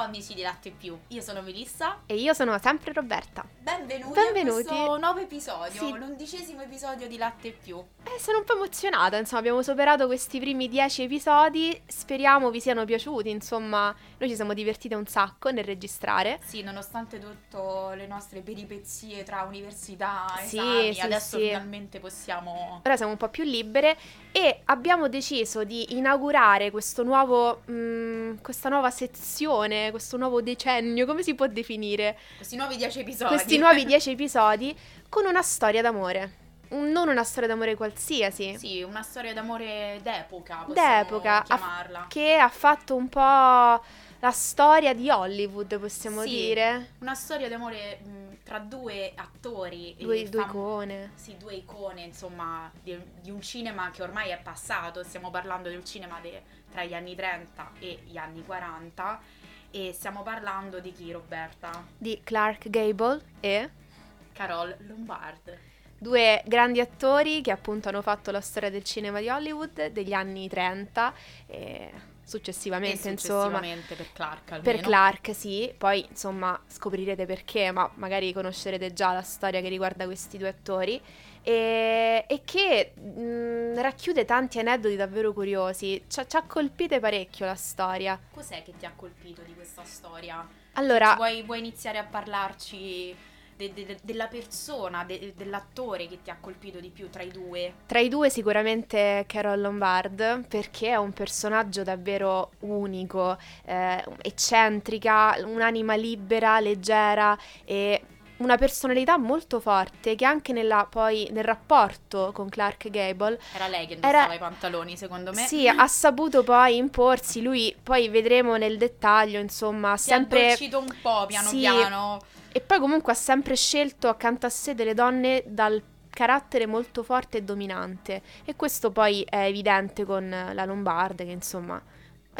Ciao amici di Latte Più, io sono Melissa. E io sono sempre Roberta. Benvenuti, Benvenuti. a questo nuovo episodio, Sì. l'undicesimo episodio di Latte Più. Eh, sono un po' emozionata, insomma, abbiamo superato questi primi dieci episodi, speriamo vi siano piaciuti, insomma, noi ci siamo divertite un sacco nel registrare. Sì, nonostante tutte le nostre peripezie tra università, Sì, esami, sì, adesso sì. finalmente possiamo... Ora siamo un po' più libere e abbiamo deciso di inaugurare questo nuovo, mm, questa nuova sezione, questo nuovo decennio, come si può definire? Questi nuovi dieci episodi. Questi nuovi dieci episodi con una storia d'amore. Un- Non una storia d'amore qualsiasi. Sì, una storia d'amore d'epoca, possiamo D'epoca, chiamarla. che ha fatto un po' la storia di Hollywood, possiamo Sì. dire. Una storia d'amore mh, tra due attori. Due, due fam- icone. Sì, due icone, insomma, di, di un cinema che ormai è passato. Stiamo parlando del cinema de- tra gli anni 30 e gli anni 40. E stiamo parlando di chi, Roberta? Di Clark Gable e Carol Lombard. Due grandi attori che appunto hanno fatto la storia del cinema di Hollywood degli anni 30 e successivamente, e insomma. successivamente per Clark almeno. Per Clark, sì, poi insomma scoprirete perché, ma magari conoscerete già la storia che riguarda questi due attori. E, e che mh, racchiude tanti aneddoti davvero curiosi. Ci ha- ci ha colpite parecchio la storia. Cos'è che ti ha colpito di questa storia? Allora, Vuoi, vuoi iniziare a parlarci de- de- de- della persona, de- dell'attore che ti ha colpito di più tra i due? Tra i due sicuramente Carol Lombard perché è un personaggio davvero unico, eh, eccentrica, un'anima libera, leggera e una personalità molto forte che anche nella, poi, nel rapporto con Clark Gable Era lei che Era- indossava i pantaloni, secondo me. sì, ha saputo poi imporsi, lui poi vedremo nel dettaglio, insomma, si è sempre... addolcito un po' piano Sì. piano. E poi comunque ha sempre scelto accanto a sé delle donne dal carattere molto forte e dominante. E questo poi è evidente con la Lombard, che insomma...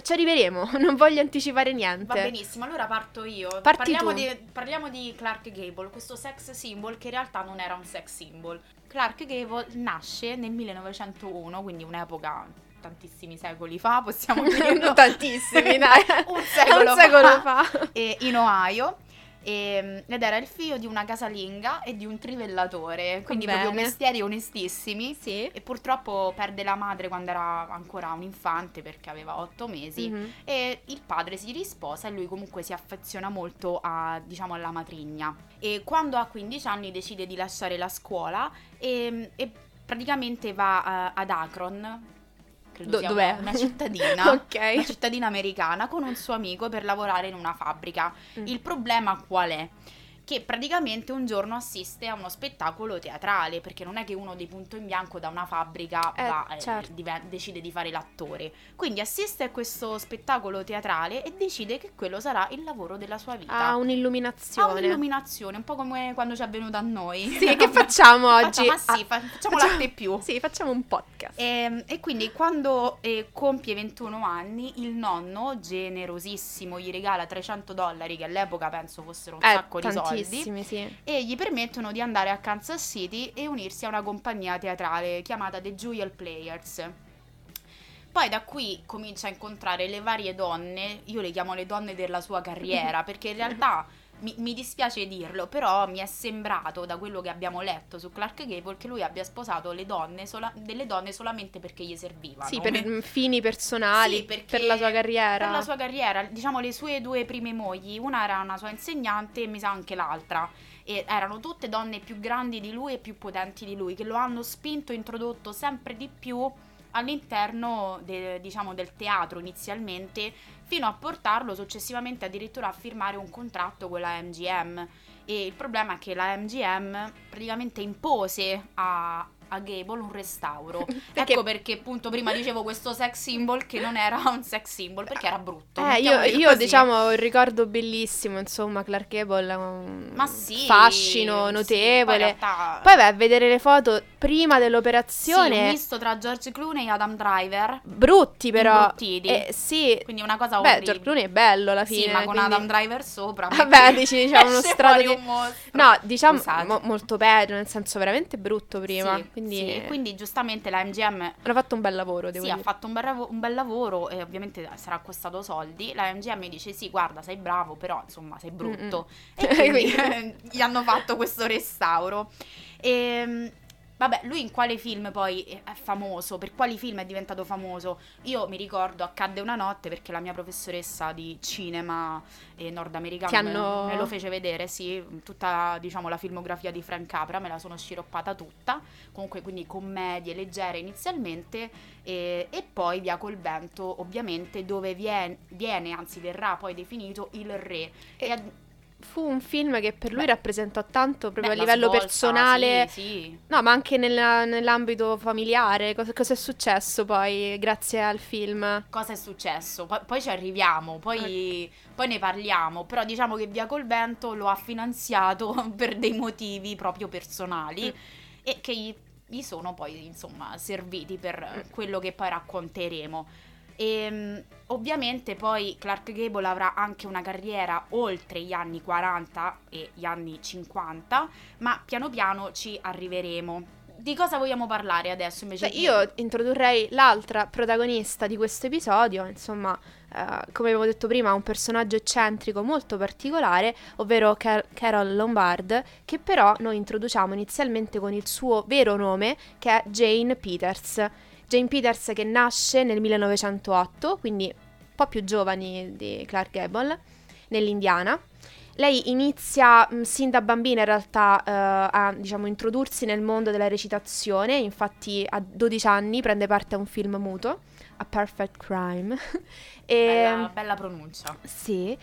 Ci arriveremo, non voglio anticipare niente. Va benissimo, allora parto io. Parliamo. Di, parliamo di Clark Gable, questo sex symbol che in realtà non era un sex symbol. Clark Gable nasce nel 1901, quindi un'epoca tantissimi secoli fa, possiamo. Non tantissimi, dai. un secolo, Un secolo fa. fa. e in Ohio. E- ed era il figlio di una casalinga e di un trivellatore, quindi Bene. proprio mestieri onestissimi. Sì. E purtroppo perde la madre quando era ancora un infante perché aveva otto mesi. Mhm. E il padre si risposa e lui comunque si affeziona molto a, diciamo, alla matrigna. E quando ha 15 anni decide di lasciare la scuola e, e praticamente va eh, ad Akron. Credo Do- dov'è? Una, una cittadina. Una ok. cittadina americana con un suo amico per lavorare in una fabbrica. Mm. Il problema qual è? Che praticamente un giorno assiste a uno spettacolo teatrale, perché non è che uno dei punto in bianco da una fabbrica Eh, va, eh, certo. dive- decide di fare l'attore. Quindi assiste a questo spettacolo teatrale e decide che quello sarà il lavoro della sua vita. Ha Ha un'illuminazione. un'illuminazione, un po' come quando ci è venuta a noi. Sì, che facciamo oggi? Ma sì, fa- facciamo latte più. Sì, facciamo un podcast. E, e quindi quando eh, compie 21 anni, il nonno, generosissimo, gli regala 300 dollari, che all'epoca penso fossero un eh, sacco di soldi, tantissimi, sì. e gli permettono di andare a Kansas City e unirsi a una compagnia teatrale chiamata The Jewel Players. Poi da qui comincia a incontrare le varie donne, io le chiamo le donne della sua carriera, perché in realtà mi, mi dispiace dirlo, però mi è sembrato da quello che abbiamo letto su Clark Gable che lui abbia sposato le donne sola- delle donne solamente perché gli servivano. Sì, per mm, fini personali, Sì, perché- per la sua carriera. Per la sua carriera, diciamo le sue due prime mogli, una era una sua insegnante e mi sa anche l'altra. E erano tutte donne più grandi di lui e più potenti di lui, che lo hanno spinto, introdotto sempre di più all'interno de- diciamo, del teatro inizialmente, fino a portarlo successivamente addirittura a firmare un contratto con la MGM. E il problema è che la MGM praticamente impose a, a Gable un restauro. Perché- Ecco perché appunto prima dicevo questo sex symbol che non era un sex symbol perché era brutto. Eh, io, io, diciamo ho un ricordo bellissimo, insomma, Clark Gable un Ma sì, fascino sì, notevole. poi in realtà- Poi vai a vedere le foto prima sì, dell'operazione, un misto tra George Clooney e Adam Driver, brutti però. imbruttiti. Eh, sì, quindi una cosa beh, orribile. George Clooney è bello alla fine. Sì, ma con quindi- Adam Driver sopra. Vabbè, dici, diciamo, uno strato di- un. No, diciamo Scusate. mo- molto peggio, nel senso veramente brutto prima. Sì, Quindi Sì, quindi giustamente la MGM hanno fatto un bel lavoro, devo sì, ha dire. fatto un bel, ravo- un bel lavoro e ovviamente sarà costato soldi. La MGM dice sì, guarda, sei bravo, però insomma sei brutto. E quindi gli hanno fatto questo restauro. E, vabbè, lui in quale film poi è famoso? Per quali film è diventato famoso? Io mi ricordo Accadde una notte perché la mia professoressa di cinema eh, nordamericano me- hanno- me, lo fece vedere, sì, tutta diciamo la filmografia di Frank Capra, me la sono sciroppata tutta. Comunque quindi commedie leggere inizialmente e, e poi Via col vento, ovviamente, dove viene, viene, anzi verrà poi definito il re. E, ad- Fu un film che per lui Beh. rappresentò tanto proprio beh, a livello svolta, personale. Sì, sì. No, ma anche nella- nell'ambito familiare. Cosa, cosa è successo poi grazie al film? Cosa è successo? Poi, poi ci arriviamo, poi, poi ne parliamo, però diciamo che Via col vento lo ha finanziato per dei motivi proprio personali Mm. e che gli, gli sono poi insomma serviti per Mm. quello che poi racconteremo. E, ovviamente poi Clark Gable avrà anche una carriera oltre gli anni 40 e gli anni 50, ma piano piano ci arriveremo. Di cosa vogliamo parlare adesso invece? Beh, di- io introdurrei l'altra protagonista di questo episodio, insomma, eh, come avevo detto prima, un personaggio eccentrico molto particolare, ovvero Car- Carol Lombard, che però noi introduciamo inizialmente con il suo vero nome, che è Jane Peters. Jane Peters che nasce nel 1908, quindi un po' più giovani di Clark Gable, nell'Indiana. Lei inizia mh, sin da bambina in realtà eh, a diciamo, introdursi nel mondo della recitazione, infatti a 12 anni prende parte a un film muto, A Perfect Crime. e, bella, bella pronuncia. sì.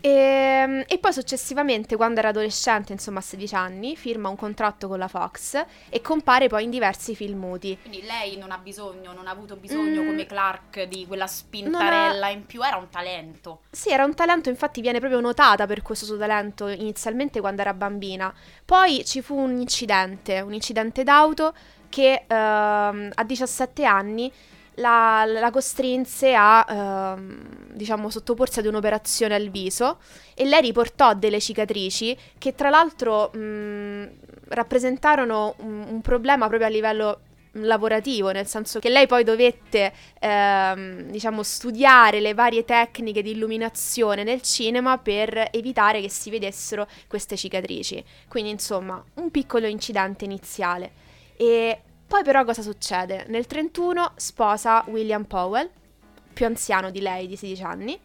E, e poi successivamente, quando era adolescente, insomma a 16 anni, firma un contratto con la Fox e compare poi in diversi film muti. Quindi lei non ha bisogno, non ha avuto bisogno Mm. come Clark di quella spintarella in più, era un talento. Sì, era un talento, infatti viene proprio notata per questo suo talento inizialmente quando era bambina. Poi ci fu un incidente, un incidente d'auto che ehm, a 17 anni la, la costrinse a, ehm, diciamo, sottoporsi ad un'operazione al viso e lei riportò delle cicatrici che tra l'altro mh, rappresentarono un, un problema proprio a livello lavorativo, nel senso che lei poi dovette, ehm, diciamo, studiare le varie tecniche di illuminazione nel cinema per evitare che si vedessero queste cicatrici. Quindi, insomma, un piccolo incidente iniziale. E poi però cosa succede? Nel 31 sposa William Powell, più anziano di lei di 16 anni,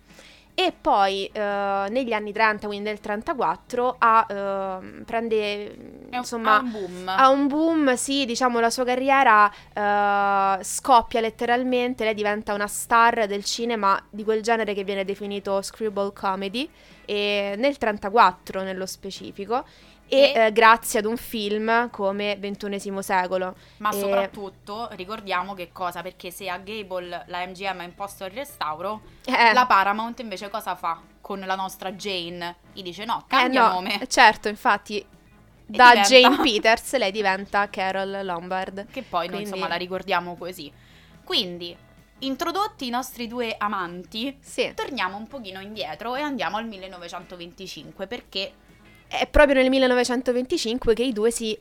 e poi eh, negli anni 30, quindi nel 34, ha, ehm, prende insomma ha un boom. ha un boom, sì, diciamo la sua carriera eh, scoppia letteralmente, lei diventa una star del cinema di quel genere che viene definito screwball comedy, e nel 34 nello specifico, e, E- eh, grazie ad un film come XXI secolo. Ma e- soprattutto ricordiamo che cosa, perché se a Gable la MGM ha imposto il restauro, Eh, la Paramount invece cosa fa con la nostra Jane? Gli dice no, eh, cambia no, nome. certo, infatti da diventa- Jane Peters lei diventa Carol Lombard. Che poi noi Quindi- insomma la ricordiamo così. Quindi, introdotti i nostri due amanti, Sì, torniamo un pochino indietro e andiamo al 1925 perché è proprio nel 1925 che i due si,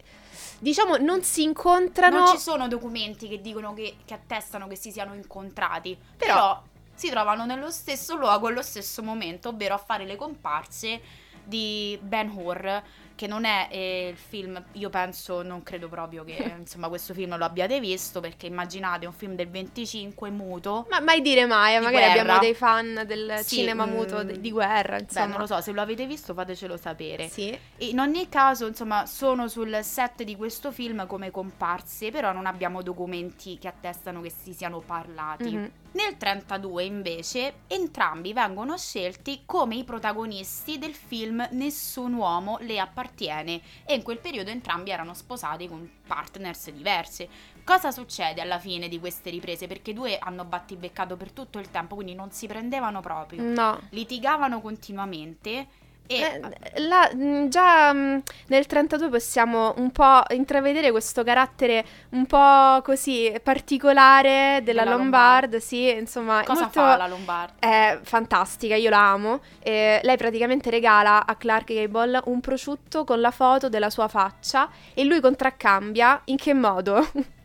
diciamo, non si incontrano. non ci sono documenti che dicono che, che attestano che si siano incontrati, però, Però- si trovano nello stesso luogo allo stesso momento, ovvero a fare le comparse di Ben Hur, che non è eh, il film, io penso, non credo proprio che insomma questo film lo abbiate visto, perché immaginate un film del 25 muto. Ma mai dire mai, Di magari guerra. abbiamo dei fan del Sì, cinema mm, muto di, di guerra, Beh, insomma. non lo so, se lo avete visto fatecelo sapere. Sì. E in ogni caso, insomma, sono sul set di questo film come comparse, però non abbiamo documenti che attestano che si siano parlati. Mhm. Nel 32 invece entrambi vengono scelti come i protagonisti del film Nessun uomo le appartiene e in quel periodo entrambi erano sposati con partners diverse. Cosa succede alla fine di queste riprese? Perché i due hanno battibeccato per tutto il tempo, quindi non si prendevano proprio No. litigavano continuamente, E Eh, là, mh, già mh, nel 32 possiamo un po' intravedere questo carattere un po' così particolare della, Della Lombard, Lombard. sì, insomma, cosa molto fa la Lombardi? è fantastica, io la amo. E lei praticamente regala a Clark Gable un prosciutto con la foto della sua faccia e lui contraccambia in che modo?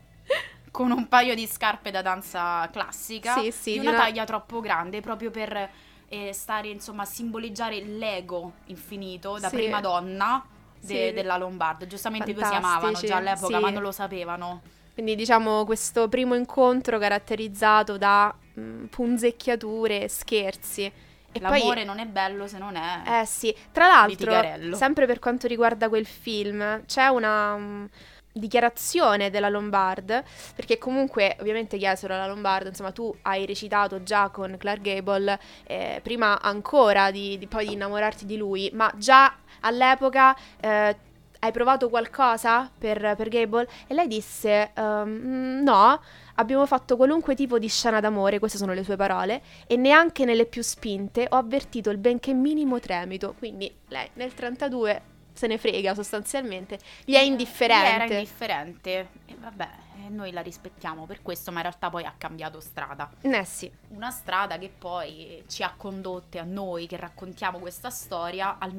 Con un paio di scarpe da danza classica, Sì, sì, di di una, una- taglia troppo grande, proprio per eh, stare, insomma, a simboleggiare l'ego infinito da Sì. prima donna de- Sì. della Lombard. Giustamente i due si amavano Fantastici, già all'epoca, sì. ma non lo sapevano. Quindi diciamo questo primo incontro caratterizzato da mh, punzecchiature, scherzi. E L'amore poi non è bello se non è... Eh sì, tra l'altro, sempre per quanto riguarda quel film, c'è una mm, dichiarazione della Lombard, perché comunque ovviamente chiesero alla Lombard, insomma tu hai recitato già con Clark Gable, eh, prima ancora di, di poi di innamorarti di lui, ma già all'epoca... eh, hai provato qualcosa per, per Gable? E lei disse: ehm, No, abbiamo fatto qualunque tipo di scena d'amore, queste sono le sue parole, e neanche nelle più spinte ho avvertito il benché minimo tremito. Quindi lei nel 32 se ne frega sostanzialmente, gli è Gli indifferente. Era indifferente. E vabbè, eh, noi la rispettiamo per questo, ma in realtà poi ha cambiato strada. Eh sì, Una strada che poi ci ha condotte a noi che raccontiamo questa storia al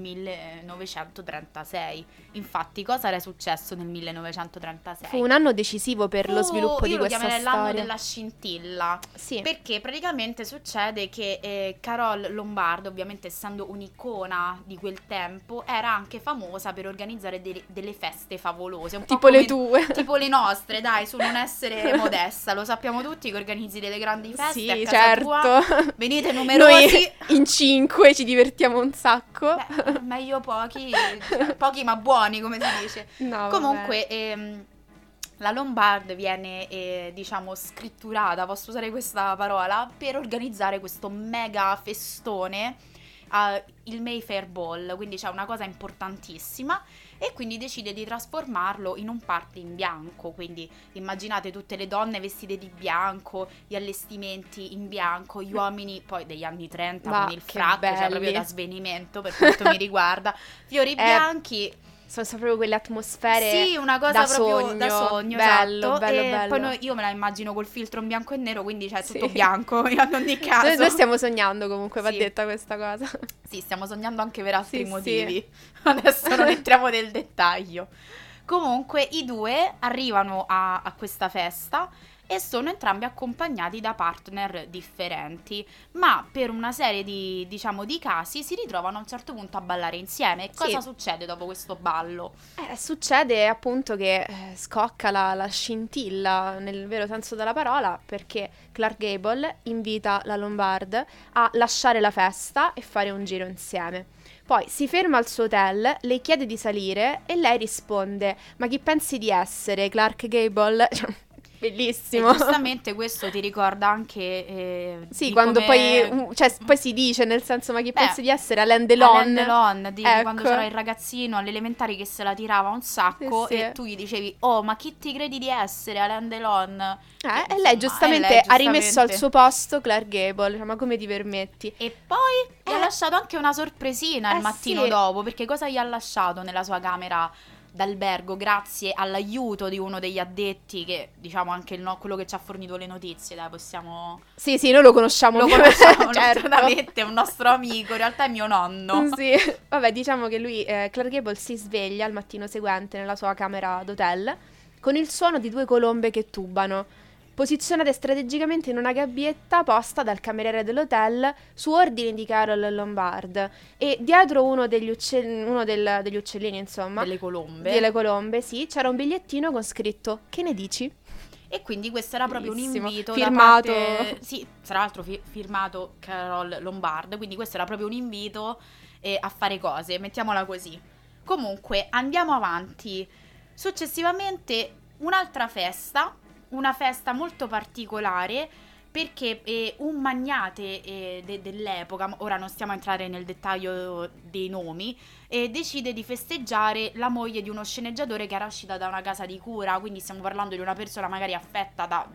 1936. Infatti, cosa era successo nel 1936? fu un anno decisivo per lo Fu- sviluppo io di lo questa chiamerei l'anno storia. della scintilla. Sì, Perché praticamente succede che eh, Carol Lombardo, ovviamente essendo un'icona di quel tempo, era anche famosa per organizzare de- delle feste favolose. Un po' tipo le tue. Tipo le nostre, dai, su non essere modesta. Lo sappiamo tutti che organizzi delle grandi feste Sì, a casa certo. tua. Venite numerosi. Noi in cinque ci divertiamo un sacco. Beh, meglio pochi, cioè, pochi ma buoni, come si dice. No. Comunque, ehm, la Lombard viene, eh, diciamo, scritturata, posso usare questa parola, per organizzare questo mega festone, eh, il Mayfair Ball, quindi c'è una cosa importantissima e quindi decide di trasformarlo in un party in bianco, quindi immaginate tutte le donne vestite di bianco, gli allestimenti in bianco, gli uomini poi degli anni 30 Ma con il fratto, cioè proprio da svenimento per quanto mi riguarda, fiori bianchi, sono proprio quelle atmosfere sì, una cosa da proprio sogno. da sogno, bello, esatto. bello, e bello. poi noi- io me la immagino col filtro in bianco e nero, quindi c'è tutto Sì. bianco in ogni caso. Noi, noi stiamo sognando comunque, va Sì. detta questa cosa. Sì, stiamo sognando anche per altri Sì, motivi. Adesso non entriamo nel dettaglio. Comunque i due arrivano a, a questa festa e sono entrambi accompagnati da partner differenti, ma per una serie di, diciamo, di casi si ritrovano a un certo punto a ballare insieme. Cosa Sì. succede dopo questo ballo? Eh, succede appunto che eh, scocca la, la scintilla nel vero senso della parola perché Clark Gable invita la Lombard a lasciare la festa e fare un giro insieme. Poi si ferma al suo hotel, le chiede di salire e lei risponde: Ma chi pensi di essere, Clark Gable? Cioè, E Bellissimo. giustamente questo ti ricorda anche... eh, Sì, quando come- poi, cioè, poi si dice nel senso, ma chi Beh, pensi di essere Alain Delon? Alain Delon, di Ecco. quando c'era il ragazzino alle elementari che se la tirava un sacco Sì, sì. e tu gli dicevi "Oh, ma chi ti credi di essere Alain Delon?" Eh, e Insomma, lei giustamente lei ha rimesso al giustamente- suo posto Clark Gable, cioè, ma come ti permetti? E poi gli ha Eh. lasciato anche una sorpresina il Eh, mattino sì. dopo, perché cosa gli ha lasciato nella sua camera d'albergo grazie all'aiuto di uno degli addetti che diciamo anche no- quello che ci ha fornito le notizie, dai, possiamo Sì, sì, noi lo conosciamo. lo conosciamo assolutamente, è un nostro amico, in realtà è mio nonno. Sì, vabbè, diciamo che lui, eh, Clark Gable, si sveglia il mattino seguente nella sua camera d'hotel con il suono di due colombe che tubano, posizionate strategicamente in una gabbietta posta dal cameriere dell'hotel su ordine di Carol Lombard. E dietro uno degli, uccell- uno del- degli uccellini, insomma, delle colombe. delle colombe, sì, c'era un bigliettino con scritto Che ne dici? E quindi questo era proprio un Bellissimo. invito Firmato. parte... Sì, tra l'altro fi- firmato Carol Lombard, quindi questo era proprio un invito eh, a fare cose, mettiamola così. Comunque, andiamo avanti. Successivamente un'altra festa, una festa molto particolare perché eh, un magnate eh, de- dell'epoca, ora non stiamo a entrare nel dettaglio dei nomi, e decide di festeggiare la moglie di uno sceneggiatore che era uscita da una casa di cura, quindi stiamo parlando di una persona magari affetta da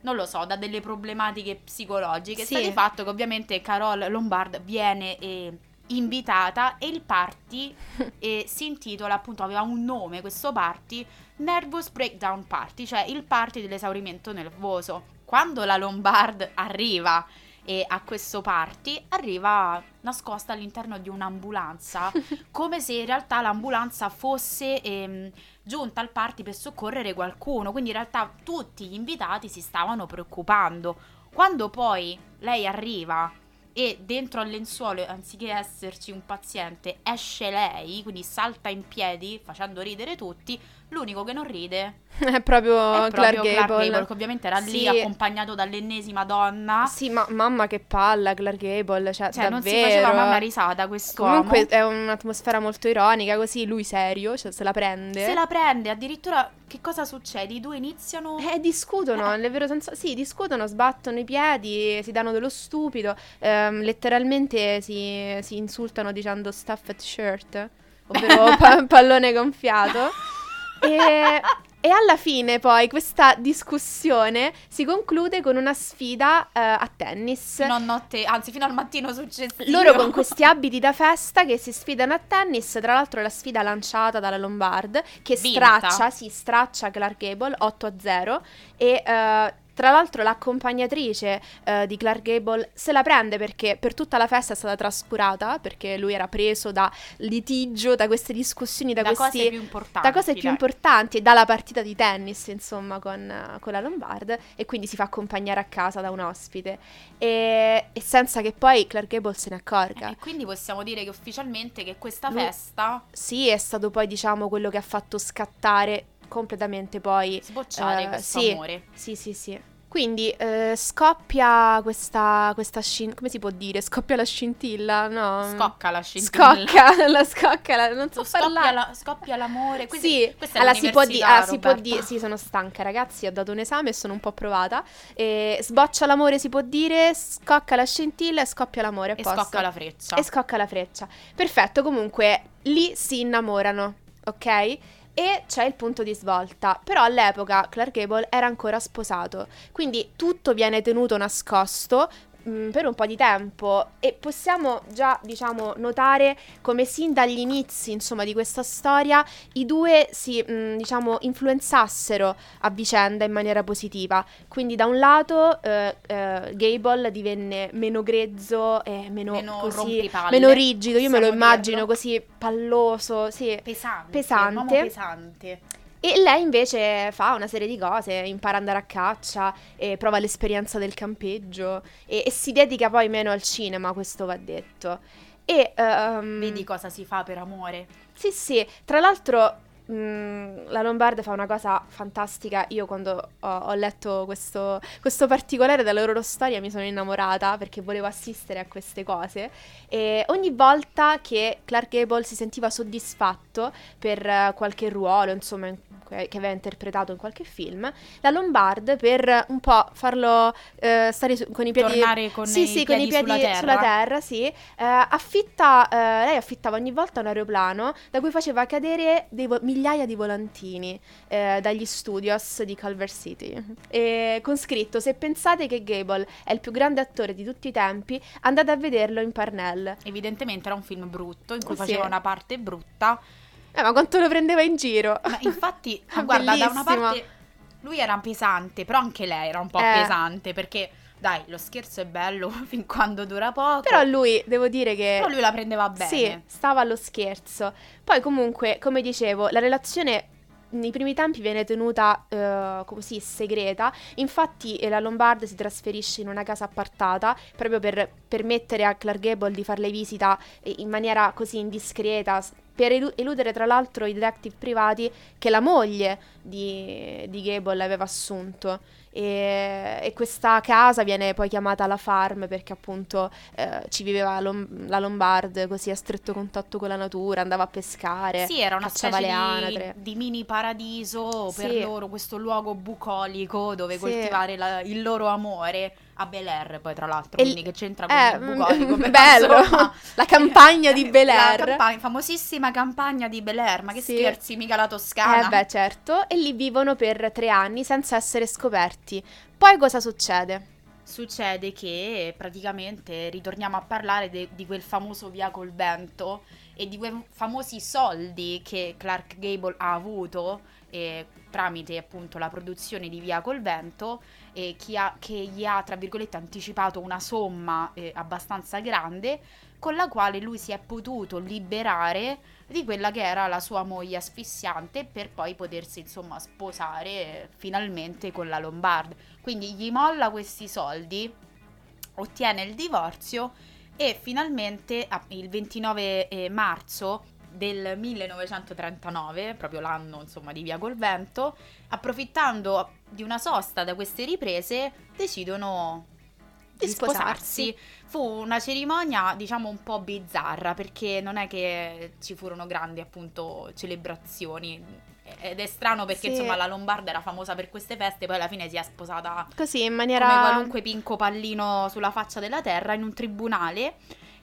non lo so, da delle problematiche psicologiche. Sì. Sta di fatto che ovviamente Carol Lombard viene eh, invitata e il party eh, si intitola appunto aveva un nome questo party Nervous Breakdown Party cioè il party dell'esaurimento nervoso. Quando la Lombard arriva e a questo party arriva nascosta all'interno di un'ambulanza come se in realtà l'ambulanza fosse ehm, giunta al party per soccorrere qualcuno. Quindi in realtà tutti gli invitati si stavano preoccupando. Quando poi lei arriva e dentro al lenzuolo, anziché esserci un paziente, esce lei, quindi salta in piedi facendo ridere tutti, l'unico che non ride è proprio, è proprio Clark Clark Gable. Gable, che ovviamente era Sì. lì accompagnato dall'ennesima donna. Sì, ma mamma che palla, Clark Gable, cioè, Cioè, non si davvero. faceva mai una risata quest'uomo. Comunque è un'atmosfera molto ironica, così lui serio, cioè se la prende. Se la prende, addirittura che cosa succede? I due iniziano... Eh, discutono, nel vero senso, sì, discutono, sbattono i piedi, si danno dello stupido, ehm, letteralmente si, si insultano dicendo stuffed shirt, ovvero pa- pallone gonfiato. E, e alla fine poi questa discussione si conclude con una sfida eh, a tennis. Fino a notte, anzi fino al mattino successivo. Loro con questi abiti da festa che si sfidano a tennis, tra l'altro la sfida lanciata dalla Lombard che Vinta. straccia, si straccia Clark Gable 8 a 0 e eh, tra l'altro l'accompagnatrice eh, di Clark Gable se la prende perché per tutta la festa è stata trascurata perché lui era preso da litigio, da queste discussioni, da, da questi cose più importanti. da cose più dai. importanti, dalla partita di tennis, insomma, con, eh, con la Lombard, e quindi si fa accompagnare a casa da un ospite, e, e senza che poi Clark Gable se ne accorga. E quindi possiamo dire che ufficialmente che questa Lui- festa Sì, è stato poi, diciamo, quello che ha fatto scattare completamente poi... sbocciare eh, questo sì. amore. Sì, sì, sì. Quindi eh, scoppia questa, questa scin- come si può dire? Scoppia la scintilla? No. Scocca la scintilla. Scocca, la scocca, la- non so Scoppia, parlare. la- scoppia l'amore. Quindi, Sì, questa è allora si può, di- ah, si può dire, sì, sono stanca ragazzi, ho dato un esame e sono un po' provata. E sboccia l'amore si può dire, scocca la scintilla e scoppia l'amore. E posto. scocca la freccia. E scocca la freccia. Perfetto, comunque lì si innamorano, ok? E c'è il punto di svolta. Però all'epoca Clark Gable era ancora sposato, quindi tutto viene tenuto nascosto mm, per un po' di tempo e possiamo già, diciamo, notare come sin dagli inizi, insomma, di questa storia i due si, mm, diciamo, influenzassero a vicenda in maniera positiva. Quindi da un lato eh, eh, Gable divenne meno grezzo e meno, Meno così, meno rigido, io me lo immagino dirlo. così palloso, sì. pesante. pesante. pesante. E lei invece fa una serie di cose, impara ad andare a caccia, e prova l'esperienza del campeggio e, e si dedica poi meno al cinema, questo va detto. E ehm, Vedi cosa si fa per amore. sì, sì, tra l'altro mh, la Lombard fa una cosa fantastica. Io quando ho, ho letto questo, questo particolare della loro storia mi sono innamorata perché volevo assistere a queste cose. E ogni volta che Clark Gable si sentiva soddisfatto per eh, qualche ruolo, insomma, in- che aveva interpretato in qualche film, la Lombard per un po' farlo eh, stare su- con i piedi Tornare con sì, i sì, con i piedi piedi sulla terra. sì. Eh, affitta, eh, lei affittava ogni volta un aeroplano da cui faceva cadere dei vo- migliaia di volantini eh, dagli studios di Culver City. E con scritto: Se pensate che Gable è il più grande attore di tutti i tempi, andate a vederlo in Parnell. Evidentemente era un film brutto in cui Sì. faceva una parte brutta. Eh, ma quanto lo prendeva in giro? Ma infatti, guarda, da una parte lui era pesante, però anche lei era un po' Eh. pesante perché dai, lo scherzo è bello fin quando dura poco. Però lui, devo dire che. Però lui la prendeva bene. Sì, stava allo scherzo. Poi comunque, come dicevo, la relazione nei primi tempi viene tenuta eh, così segreta. Infatti eh, la Lombard si trasferisce in una casa appartata proprio per permettere a Clark Gable di farle visita eh, in maniera così indiscreta. Per elu- eludere tra l'altro i detective privati che la moglie di, di Gable aveva assunto. E, e questa casa viene poi chiamata la farm perché appunto eh, ci viveva Lom- la Lombard così a stretto contatto con la natura, andava a pescare. Sì, era una specie di, di mini paradiso per Sì. loro, questo luogo bucolico dove Sì. coltivare la- il loro amore a Bel Air, poi tra l'altro, E quindi l- che c'entra con eh, il bucolico. mm, però, bello. insomma, La campagna di Bel La Air. campagna- famosissima campagna di Bel Air, ma che Sì. scherzi, mica la Toscana. Eh beh, certo. E lì vivono per tre anni senza essere scoperti. Poi cosa succede? succede che praticamente ritorniamo a parlare de- di quel famoso via col vento e di quei famosi soldi che Clark Gable ha avuto tramite appunto la produzione di Via col Vento eh, ha, che gli ha tra virgolette anticipato una somma eh, abbastanza grande con la quale lui si è potuto liberare di quella che era la sua moglie asfissiante per poi potersi insomma sposare finalmente con la Lombard. Quindi gli molla questi soldi, ottiene il divorzio e finalmente il 29 eh, marzo del 1939, proprio l'anno insomma di Via col Vento, approfittando di una sosta da queste riprese, decidono di sposarsi. Fu una cerimonia, diciamo, un po' bizzarra perché non è che ci furono grandi, appunto, celebrazioni. Ed è strano perché, sì. insomma, la Lombarda era famosa per queste feste, poi alla fine si è sposata così in maniera come qualunque pinco pallino sulla faccia della terra in un tribunale.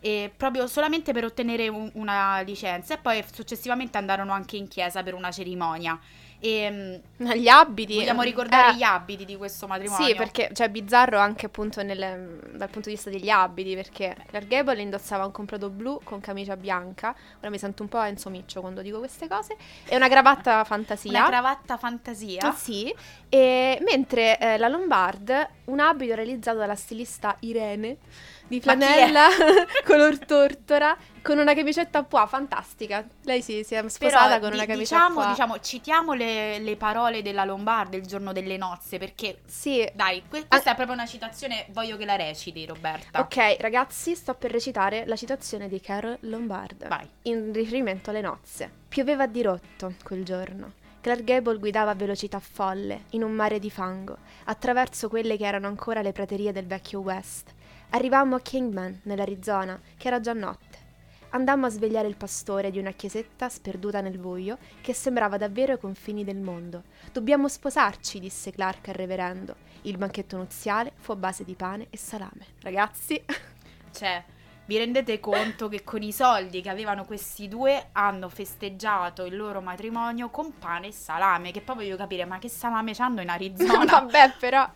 E proprio solamente per ottenere un, una licenza e poi successivamente andarono anche in chiesa per una cerimonia. E, ehm, gli abiti. Vogliamo ricordare eh, gli abiti di questo matrimonio? Sì, perché cioè bizzarro anche appunto nel, dal punto di vista degli abiti, perché Clark Gable indossava un completo blu con camicia bianca. Ora mi sento un po' Enzo Miccio quando dico queste cose. E una cravatta fantasia. Una cravatta fantasia? sì. E mentre eh, la Lombard, un abito realizzato dalla stilista Irene di flanella color tortora con una camicetta a pois fantastica. Lei si, si è sposata Però, con una camicetta diciamo, a pois. Diciamo, citiamo le, le, parole della Lombarda il giorno delle nozze perché sì. Dai, que- questa ah. è proprio una citazione, voglio che la reciti Roberta. Ok, ragazzi, sto per recitare la citazione di Carol Lombard. Vai. In riferimento alle nozze. Pioveva a dirotto quel giorno. Clark Gable guidava a velocità folle, in un mare di fango, attraverso quelle che erano ancora le praterie del vecchio West. Arrivammo a Kingman, nell'Arizona, che era già notte. Andammo a svegliare il pastore di una chiesetta sperduta nel buio che sembrava davvero ai confini del mondo. Dobbiamo sposarci, disse Clark al reverendo. Il banchetto nuziale fu a base di pane e salame. Ragazzi, cioè, vi rendete conto che con i soldi che avevano questi due hanno festeggiato il loro matrimonio con pane e salame? Che poi voglio capire, ma che salame c'hanno in Arizona? Vabbè, però.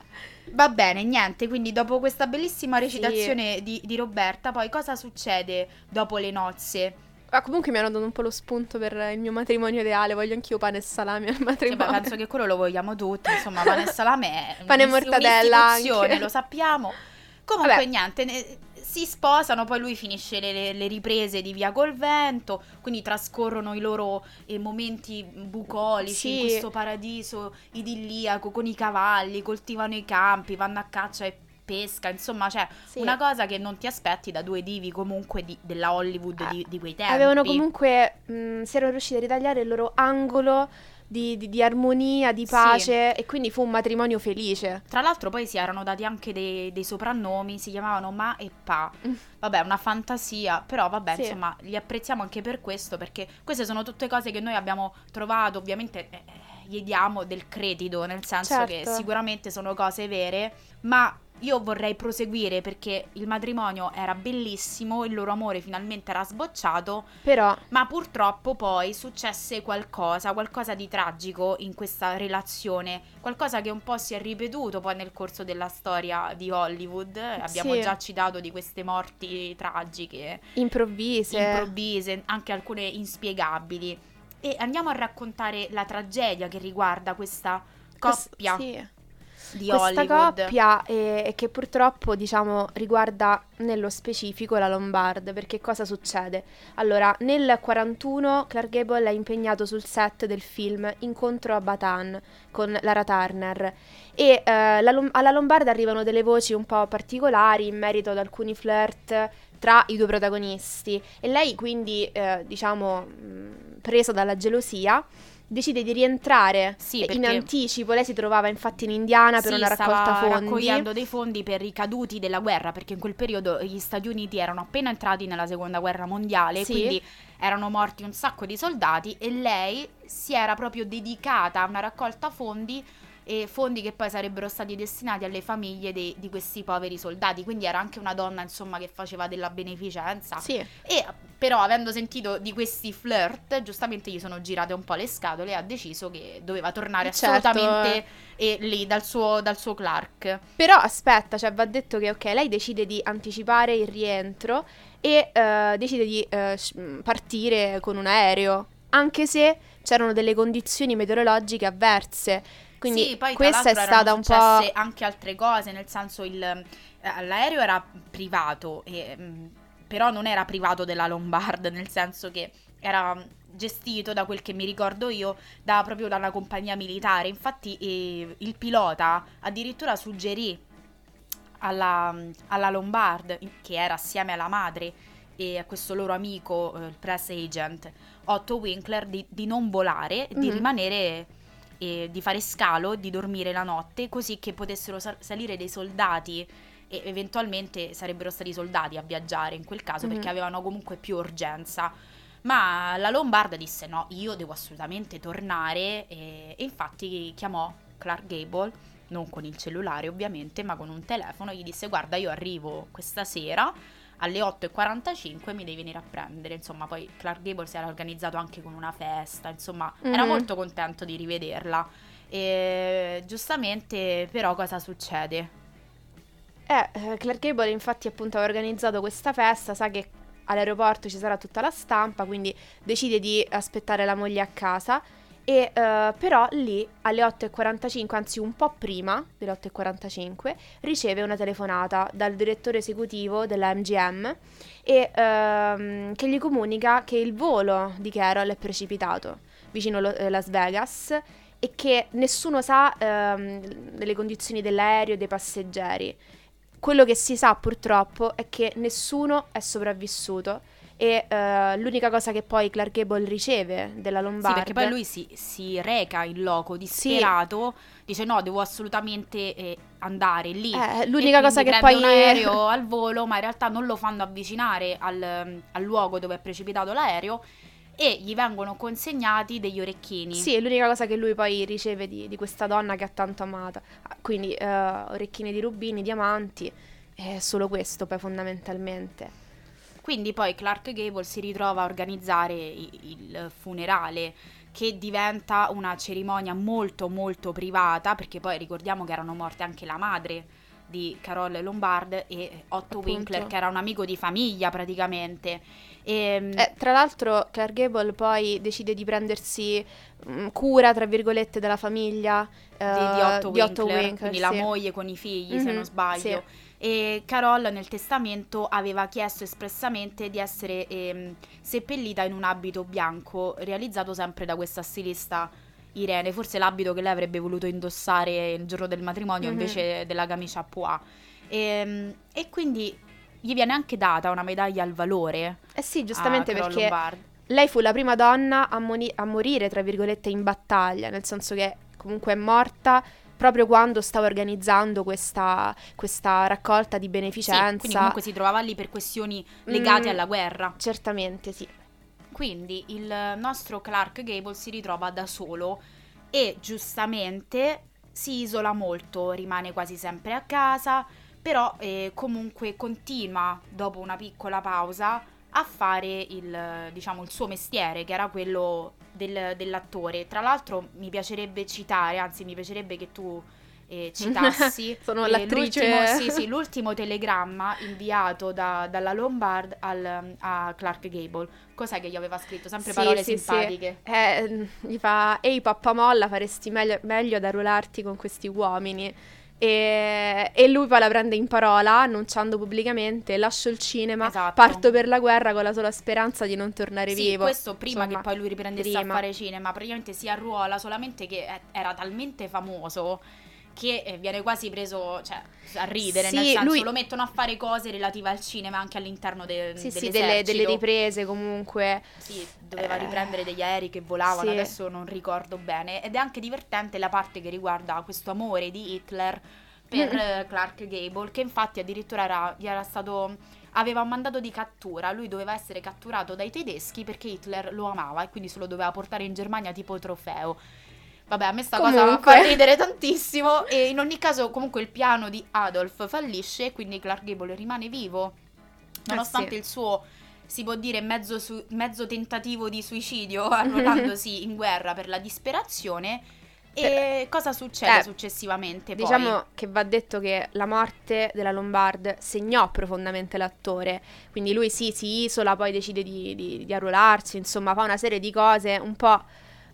Va bene, niente, quindi dopo questa bellissima recitazione sì. di, di, Roberta, poi cosa succede dopo le nozze? Ah, comunque mi hanno dato un po' lo spunto per il mio matrimonio ideale, voglio anch'io pane e salame al matrimonio. Cioè, beh, penso che quello lo vogliamo tutti, insomma, pane e salame è pane e mortadella anche. lo sappiamo. Comunque Vabbè. niente, ne, si sposano, poi lui finisce le, le, riprese di Via col Vento, quindi trascorrono i loro eh, momenti bucolici sì. in questo paradiso idilliaco con i cavalli, coltivano i campi, vanno a caccia e pesca, insomma, cioè sì. una cosa che non ti aspetti da due divi comunque di, della Hollywood eh, di, di, quei tempi. Avevano comunque, mh, si erano riusciti a ritagliare il loro angolo di, di, di armonia, di pace sì. e quindi fu un matrimonio felice. Tra l'altro poi si erano dati anche dei, dei soprannomi, si chiamavano Ma e Pa. Mm. Vabbè, una fantasia, però vabbè, sì. insomma, li apprezziamo anche per questo perché queste sono tutte cose che noi abbiamo trovato, ovviamente eh, gli diamo del credito, nel senso certo. che sicuramente sono cose vere, ma io vorrei proseguire perché il matrimonio era bellissimo, il loro amore finalmente era sbocciato. Però. Ma purtroppo poi successe qualcosa, qualcosa di tragico in questa relazione, qualcosa che un po' si è ripetuto poi nel corso della storia di Hollywood. Abbiamo sì. già citato di queste morti tragiche. Improvvise. Improvvise, anche alcune inspiegabili. E andiamo a raccontare la tragedia che riguarda questa coppia. Sì di questa Hollywood. coppia e, e, che purtroppo diciamo riguarda nello specifico la Lombard perché cosa succede? Allora nel 41 Clark Gable è impegnato sul set del film Incontro a Batan con Lara Turner e eh, la, alla Lombard arrivano delle voci un po' particolari in merito ad alcuni flirt tra i due protagonisti e lei quindi eh, diciamo mh, presa dalla gelosia decide di rientrare sì, in anticipo. Lei si trovava infatti in Indiana per sì, una raccolta fondi. raccogliendo dei fondi per i caduti della guerra, perché in quel periodo gli Stati Uniti erano appena entrati nella seconda guerra mondiale, sì. quindi erano morti un sacco di soldati e lei si era proprio dedicata a una raccolta fondi e fondi che poi sarebbero stati destinati alle famiglie de- di questi poveri soldati. Quindi era anche una donna, insomma, che faceva della beneficenza. Sì. E però, avendo sentito di questi flirt, giustamente gli sono girate un po' le scatole e ha deciso che doveva tornare Certo. assolutamente eh, lì dal suo, dal suo Clark. Però aspetta, cioè va detto che ok, lei decide di anticipare il rientro e eh, decide di eh, mh, partire con un aereo, anche se c'erano delle condizioni meteorologiche avverse. Quindi sì, poi tra questa è stata un po'... anche altre cose, nel senso il eh, l'aereo era privato, e, mh, però non era privato della Lombard, nel senso che era mh, gestito da quel che mi ricordo io da proprio dalla compagnia militare. Infatti eh, il pilota addirittura suggerì alla, alla Lombard, che era assieme alla madre e a questo loro amico, eh, il press agent Otto Winkler, di, di non volare, di Mhm. rimanere e di fare scalo, di dormire la notte, così che potessero sal- salire dei soldati e eventualmente sarebbero stati soldati a viaggiare in quel caso Mhm. perché avevano comunque più urgenza. Ma la Lombarda disse no, io devo assolutamente tornare e, e infatti chiamò Clark Gable, non con il cellulare ovviamente, ma con un telefono, gli disse guarda io arrivo questa sera alle 8.45 mi devi venire a prendere. Insomma, poi Clark Gable si era organizzato anche con una festa, insomma, era Mhm. molto contento di rivederla. E giustamente, però, cosa succede? Eh, eh, Clark Gable infatti appunto aveva organizzato questa festa, sa che all'aeroporto ci sarà tutta la stampa, quindi decide di aspettare la moglie a casa e eh, però lì alle 8.45, anzi un po' prima delle 8.45, riceve una telefonata dal direttore esecutivo della MGM e ehm, che gli comunica che il volo di Carol è precipitato vicino lo- eh, Las Vegas e che nessuno sa ehm, delle condizioni dell'aereo e dei passeggeri. Quello che si sa purtroppo è che nessuno è sopravvissuto e eh, l'unica cosa che poi Clark Gable riceve della Sì, Lombarda perché poi lui si, si reca in loco disperato, dice no, devo assolutamente eh, andare lì. Eh, l'unica cosa che prende poi un aereo al volo, ma in realtà non lo fanno avvicinare al, al luogo dove è precipitato l'aereo e gli vengono consegnati degli orecchini. Sì, è l'unica cosa che lui poi riceve di, di questa donna che ha tanto amata. Ah, Quindi eh, orecchini di rubini, diamanti, è solo questo poi fondamentalmente. Quindi poi Clark Gable si ritrova a organizzare il funerale che diventa una cerimonia molto molto privata perché poi ricordiamo che erano morte anche la madre di Carol Lombard e Otto Appunto. Winkler che era un amico di famiglia praticamente. E, Eh, tra l'altro Clark Gable poi decide di prendersi mm, cura, tra virgolette, della famiglia di, eh, di Otto di Otto Winkler, Winkler, quindi la sì. moglie con i figli se Mhm, non sbaglio. E Carol nel testamento aveva chiesto espressamente di essere ehm, seppellita in un abito bianco realizzato sempre da questa stilista Irene, forse l'abito che lei avrebbe voluto indossare il giorno del matrimonio Mhm. invece della camicia a pois. Ehm, E, quindi gli viene anche data una medaglia al valore. Eh sì, giustamente perché Lombard. lei fu la prima donna a, moni- a morire, tra virgolette, in battaglia, nel senso che comunque è morta proprio quando stava organizzando questa, questa raccolta di Sì, beneficenza. quindi comunque si trovava lì per questioni legate Mm. alla guerra. Certamente, sì. Quindi il nostro Clark Gable si ritrova da solo e giustamente si isola molto, rimane quasi sempre a casa, però eh, comunque continua dopo una piccola pausa a fare il, diciamo, il suo mestiere, che era quello del- dell'attore. Tra l'altro mi piacerebbe citare, anzi mi piacerebbe che tu eh, citassi Sono eh, l'attrice- l'ultimo, sì, sì, l'ultimo telegramma inviato da- dalla Lombard al- a Clark Gable. Cos'è che gli aveva scritto? Sempre Sì, parole sì, sì. simpatiche. Eh, gli fa, ehi pappamolla, faresti meglio, meglio ad arruolarti con questi uomini. E, e lui poi la prende in parola, annunciando pubblicamente, lascio il cinema, Esatto. parto per la guerra con la sola speranza di non tornare Sì, vivo. questo prima Insomma, che poi lui riprendesse prima. a fare cinema, praticamente si arruola solamente che era talmente famoso che eh, viene quasi preso cioè, a ridere, Sì, nel senso lui- lo mettono a fare cose relative al cinema anche all'interno de- Sì, sì, delle, delle riprese comunque. Sì, doveva Eh, riprendere degli aerei che volavano, adesso non ricordo bene. Ed è anche divertente la parte che riguarda questo amore di Hitler per Mm. Clark Gable, che infatti addirittura era, gli era stato. aveva un mandato di cattura. Lui doveva essere catturato dai tedeschi perché Hitler lo amava e quindi se lo doveva portare in Germania tipo trofeo. Vabbè, a me sta Comunque. cosa fa ridere tantissimo. E in ogni caso, comunque, il piano di Adolf fallisce, quindi Clark Gable rimane vivo. Nonostante sì. il suo, si può dire, mezzo, su- mezzo tentativo di suicidio, annullandosi in guerra per la disperazione. E cosa succede Eh, successivamente? Poi? Diciamo che va detto che la morte della Lombard segnò profondamente l'attore, quindi lui sì, si isola, poi decide di, di, di arruolarsi, insomma fa una serie di cose un po'...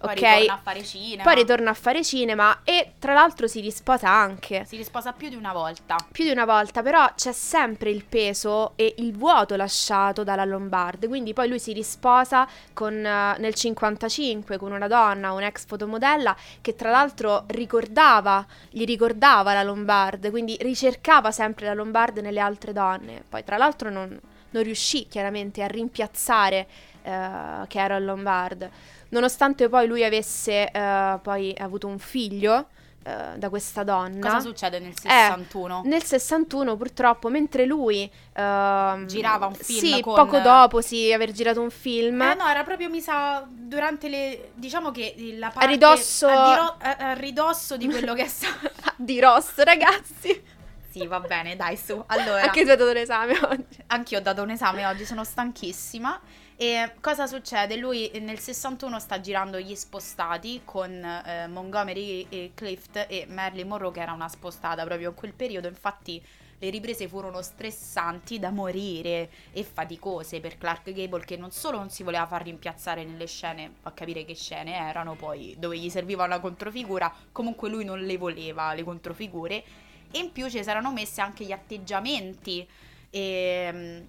Poi ok, ritorna a fare cinema. poi ritorna a fare cinema e tra l'altro si risposa anche. Si risposa più di una volta. Più di una volta, però c'è sempre il peso e il vuoto lasciato dalla Lombard. Quindi poi lui si risposa con, eh, nel 55 con una donna, un'ex fotomodella, che tra l'altro ricordava, gli ricordava la Lombard, quindi ricercava sempre la Lombard nelle altre donne. Poi tra l'altro non, non riuscì chiaramente a rimpiazzare eh, Carol Lombard. Nonostante poi lui avesse eh, poi avuto un figlio eh, da questa donna. Cosa succede nel 61? Nel 61 purtroppo, mentre lui ehm, Girava un film Sì, con- poco dopo sì, aver girato un film. Eh no, era proprio mi sa durante le diciamo che la parte ridosso- a, diro- a- a ridosso di quello che è stato. Di rosso, ragazzi. sì, va bene, dai, su. Allora, Anche tu hai dato l'esame oggi. anch'io ho dato un esame oggi, sono stanchissima. E cosa succede? Lui nel 61 sta girando Gli Spostati con eh, Montgomery e Clift e Marilyn Monroe che era una spostata proprio in quel periodo. Infatti le riprese furono stressanti da morire e faticose per Clark Gable che non solo non si voleva far rimpiazzare nelle scene, fa capire che scene erano poi dove gli serviva una controfigura, comunque lui non le voleva le controfigure e in più ci si erano messi anche gli atteggiamenti ehm,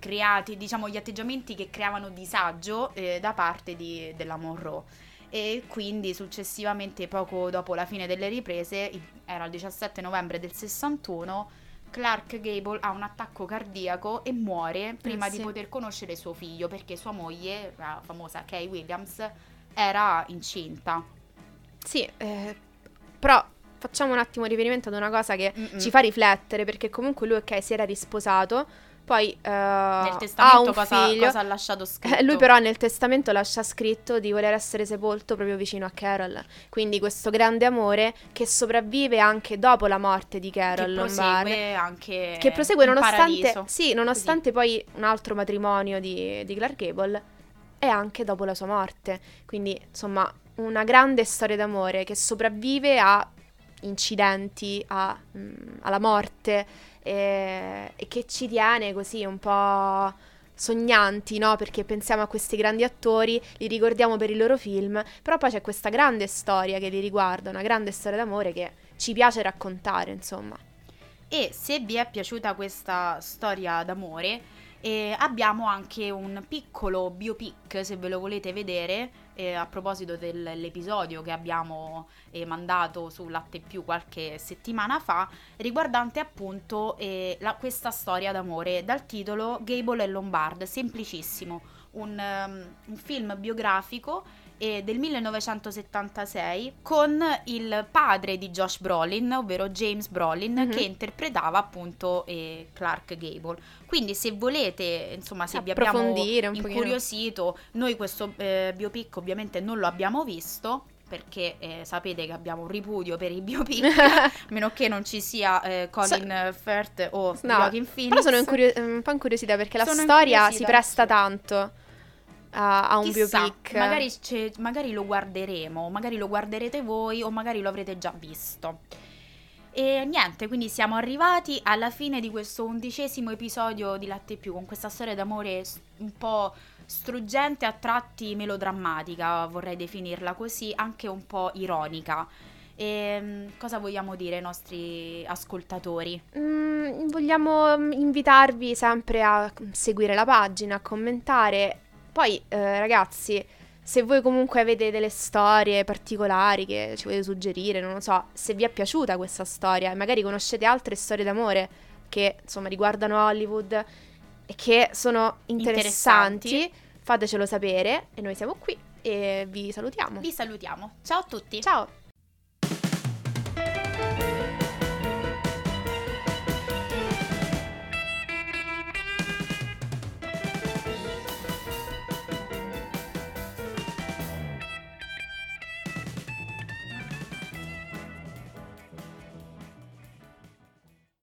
creati, diciamo gli atteggiamenti che creavano disagio eh, da parte di- della Monroe. E quindi successivamente, poco dopo la fine delle riprese, era il 17 novembre del 61, Clark Gable ha un attacco cardiaco e muore prima sì. di poter conoscere suo figlio perché sua moglie, la famosa Kay Williams, era incinta. Sì, eh, però facciamo un attimo riferimento ad una cosa che Mm-mm. ci fa riflettere, perché comunque lui, ok, si era risposato, poi eh, Nel ha testamento un cosa, figlio. cosa ha lasciato scritto? Eh, Lui però nel testamento lascia scritto di voler essere sepolto proprio vicino a Carol. Quindi questo grande amore che sopravvive anche dopo la morte di che Carol Lombard. prosegue anche Che prosegue nonostante, sì, nonostante poi un altro matrimonio di, di Clark Gable e anche dopo la sua morte. Quindi insomma una grande storia d'amore che sopravvive a incidenti, a, mm, alla morte e, e che ci tiene così un po' sognanti, no? Perché pensiamo a questi grandi attori, li ricordiamo per i loro film, però poi c'è questa grande storia che li riguarda, una grande storia d'amore che ci piace raccontare, insomma. E se vi è piaciuta questa storia d'amore, eh, abbiamo anche un piccolo biopic, se ve lo volete vedere, eh, a proposito dell'episodio che abbiamo eh, mandato su Latte Più qualche settimana fa, riguardante appunto eh, la- questa storia d'amore, dal titolo Gable e Lombard, semplicissimo, un, um, un film biografico eh, del 1976 con il padre di Josh Brolin, ovvero James Brolin, Mhm. che interpretava appunto eh, Clark Gable. Quindi se volete, insomma, se vi abbiamo un pochino. incuriosito, noi questo eh, biopic ovviamente non lo abbiamo visto. Perché eh, sapete che abbiamo un ripudio per i biopic, a meno che non ci sia eh, Colin Firth o No, Joaquin Phoenix. Però sono incurio- un po' incuriosita perché la Sono storia si presta tanto a, a un Chissà, biopic. Magari, c'è- magari lo guarderemo, magari lo guarderete voi o magari lo avrete già visto. E niente, quindi siamo arrivati alla fine di questo undicesimo episodio di Latte Più con questa storia d'amore un po' struggente, a tratti melodrammatica, vorrei definirla così, anche un po' ironica. E, cosa vogliamo dire ai nostri ascoltatori? Mm, vogliamo invitarvi sempre a seguire la pagina, a commentare. Poi, eh, ragazzi, se voi comunque avete delle storie particolari che ci volete suggerire, non lo so, se vi è piaciuta questa storia e magari conoscete altre storie d'amore che insomma riguardano Hollywood e che sono interessanti, Interessanti. fatecelo sapere e noi siamo qui e vi salutiamo. Vi salutiamo. Ciao a tutti! Ciao!